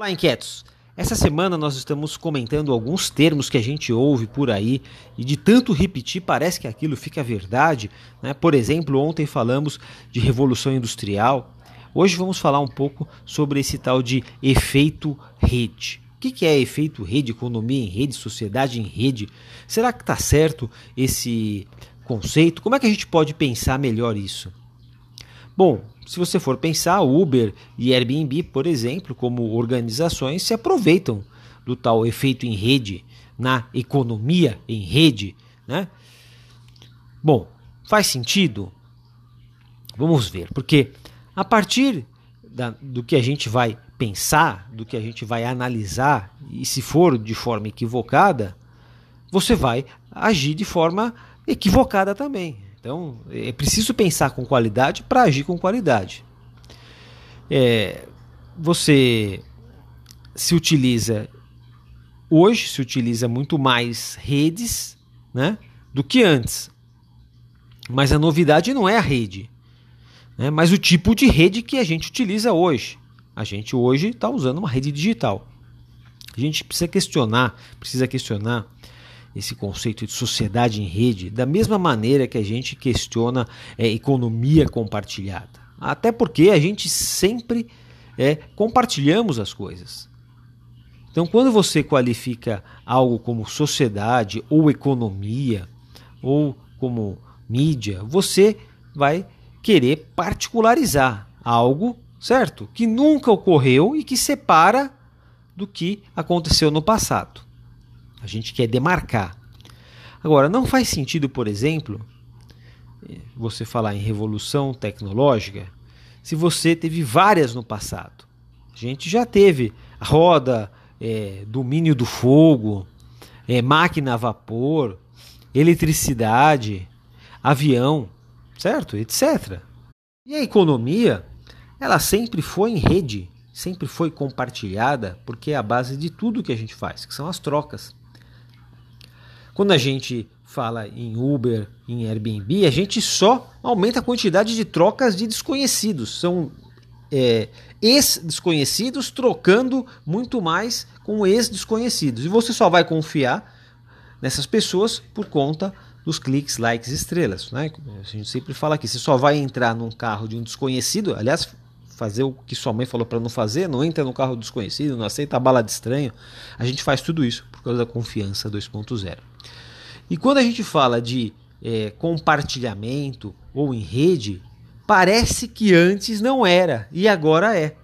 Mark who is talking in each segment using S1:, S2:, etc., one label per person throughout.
S1: Olá, inquietos! Essa semana nós estamos comentando alguns termos que a gente ouve por aí e de tanto repetir parece que aquilo fica verdade. Né? Por exemplo, ontem falamos de revolução industrial. Hoje vamos falar um pouco sobre esse tal de efeito rede. O que é efeito rede, economia em rede, sociedade em rede? Será que está certo esse conceito? Como é que a gente pode pensar melhor isso? Bom, se você for pensar, Uber e Airbnb, por exemplo, como organizações, se aproveitam do tal efeito em rede, na economia em rede. Né? Bom, faz sentido? Vamos ver, porque a partir da, do que a gente vai pensar, do que a gente vai analisar, e se for de forma equivocada, você vai agir de forma equivocada também. Então, é preciso pensar com qualidade para agir com qualidade. É, você se utiliza hoje se utiliza muito mais redes, né, do que antes. Mas a novidade não é a rede, né, mas o tipo de rede que a gente utiliza hoje. A gente hoje está usando uma rede digital. A gente precisa questionar, precisa questionar esse conceito de sociedade em rede, da mesma maneira que a gente questiona é, economia compartilhada. Até porque a gente sempre é, compartilhamos as coisas. Então, quando você qualifica algo como sociedade ou economia ou como mídia, você vai querer particularizar algo, certo? Que nunca ocorreu e que separa do que aconteceu no passado. A gente quer demarcar. Agora, não faz sentido, por exemplo, você falar em revolução tecnológica se você teve várias no passado. A gente já teve roda, é, domínio do fogo, é, máquina a vapor, eletricidade, avião, certo? Etc. E a economia, ela sempre foi em rede, sempre foi compartilhada, porque é a base de tudo que a gente faz, que são as trocas. Quando a gente fala em Uber, em Airbnb, a gente só aumenta a quantidade de trocas de desconhecidos. São é, ex-desconhecidos trocando muito mais com ex-desconhecidos. E você só vai confiar nessas pessoas por conta dos cliques, likes, estrelas. Né? A gente sempre fala aqui, você só vai entrar num carro de um desconhecido, aliás, fazer o que sua mãe falou para não fazer, não entra no carro desconhecido, não aceita a bala de estranho. A gente faz tudo isso por causa da confiança 2.0. E quando a gente fala de é, compartilhamento ou em rede, parece que antes não era e agora é.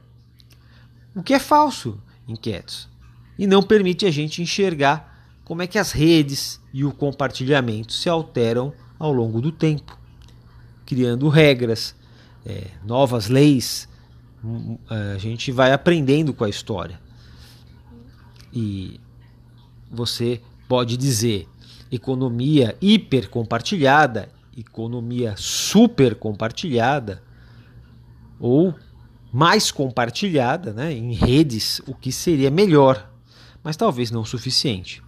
S1: O que é falso, inquietos, e não permite a gente enxergar como é que as redes e o compartilhamento se alteram ao longo do tempo, criando regras, é, novas leis, a gente vai aprendendo com a história. E você pode dizer economia hiper compartilhada, economia super compartilhada ou mais compartilhada, né, em redes, o que seria melhor, mas talvez não o suficiente.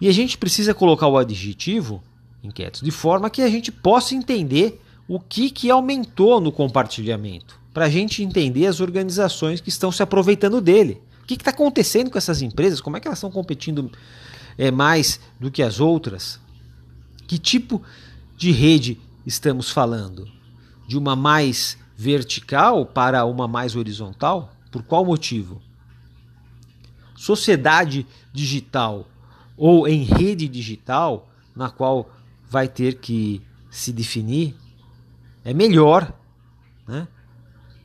S1: E a gente precisa colocar o adjetivo inquietos de forma que a gente possa entender o que, que aumentou no compartilhamento para a gente entender as organizações que estão se aproveitando dele. O que está acontecendo com essas empresas? Como é que elas estão competindo é, mais do que as outras? Que tipo de rede estamos falando? De uma mais vertical para uma mais horizontal? Por qual motivo? Sociedade digital ou em rede digital, na qual vai ter que se definir, é melhor, né?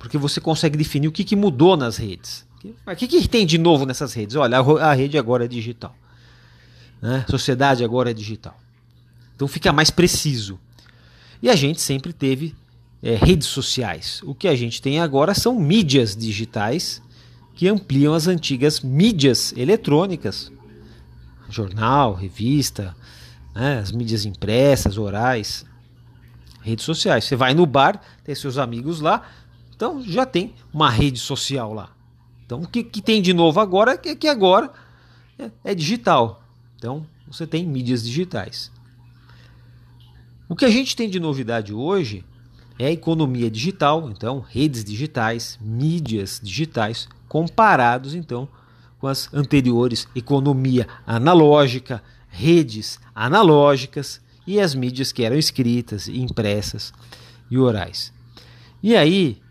S1: Porque você consegue definir o que, que mudou nas redes. O que, que tem de novo nessas redes? Olha, a, rede agora é digital. Né? Sociedade agora é digital. Então fica mais preciso. E a gente sempre teve é, redes sociais. O que a gente tem agora são mídias digitais que ampliam as antigas mídias eletrônicas. Jornal, revista, né? as mídias impressas, orais, redes sociais. Você vai no bar, tem seus amigos lá, então já tem uma rede social lá. Então o que, que tem de novo agora é que agora é, é digital. Então você tem mídias digitais. O que a gente tem de novidade hoje é economia digital, então redes digitais, mídias digitais comparados então com as anteriores economia analógica, redes analógicas e as mídias que eram escritas, impressas e orais. E aí,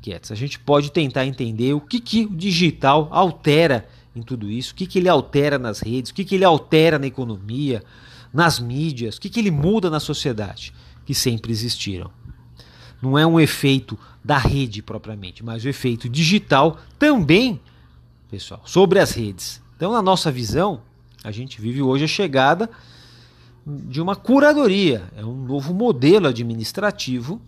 S1: Guedes, a gente pode tentar entender o que, que o digital altera em tudo isso, o que, que ele altera nas redes, o que, que ele altera na economia, nas mídias, o que, que ele muda na sociedade, que sempre existiram. Não é um efeito da rede propriamente, mas o efeito digital também, pessoal, sobre as redes. Então, na nossa visão, a gente vive hoje a chegada de uma curadoria, é um novo modelo administrativo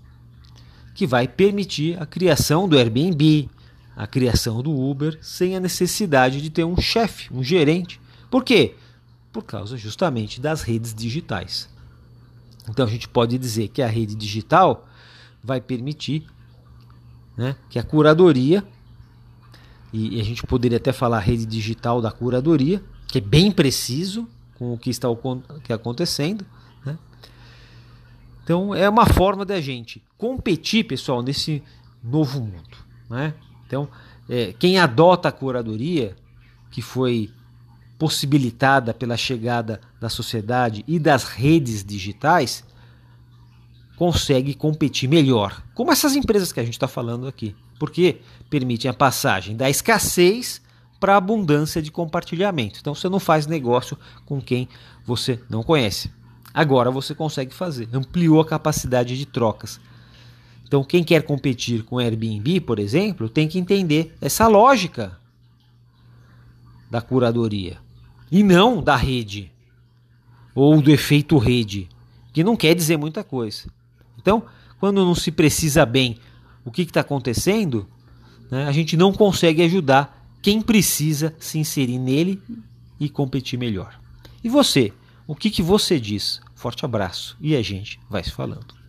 S1: que vai permitir a criação do Airbnb, a criação do Uber, sem a necessidade de ter um chefe, um gerente. Por quê? Por causa justamente das redes digitais. Então a gente pode dizer que a rede digital vai permitir né, que a curadoria, e a gente poderia até falar rede digital da curadoria, que é bem preciso com o que está é acontecendo. Né? Então é uma forma da gente competir, pessoal, nesse novo mundo. Né? Então, é, quem adota a curadoria, que foi possibilitada pela chegada da sociedade e das redes digitais, consegue competir melhor. Como essas empresas que a gente está falando aqui. Porque permitem a passagem da escassez para a abundância de compartilhamento. Então você não faz negócio com quem você não conhece. Agora você consegue fazer. Ampliou a capacidade de trocas. Então quem quer competir com Airbnb, por exemplo, tem que entender essa lógica da curadoria e não da rede ou do efeito rede, que não quer dizer muita coisa. Então, quando não se precisa bem o que está acontecendo, né, a gente não consegue ajudar quem precisa se inserir nele e competir melhor. E você? O que, que você diz? Forte abraço e a gente vai se falando.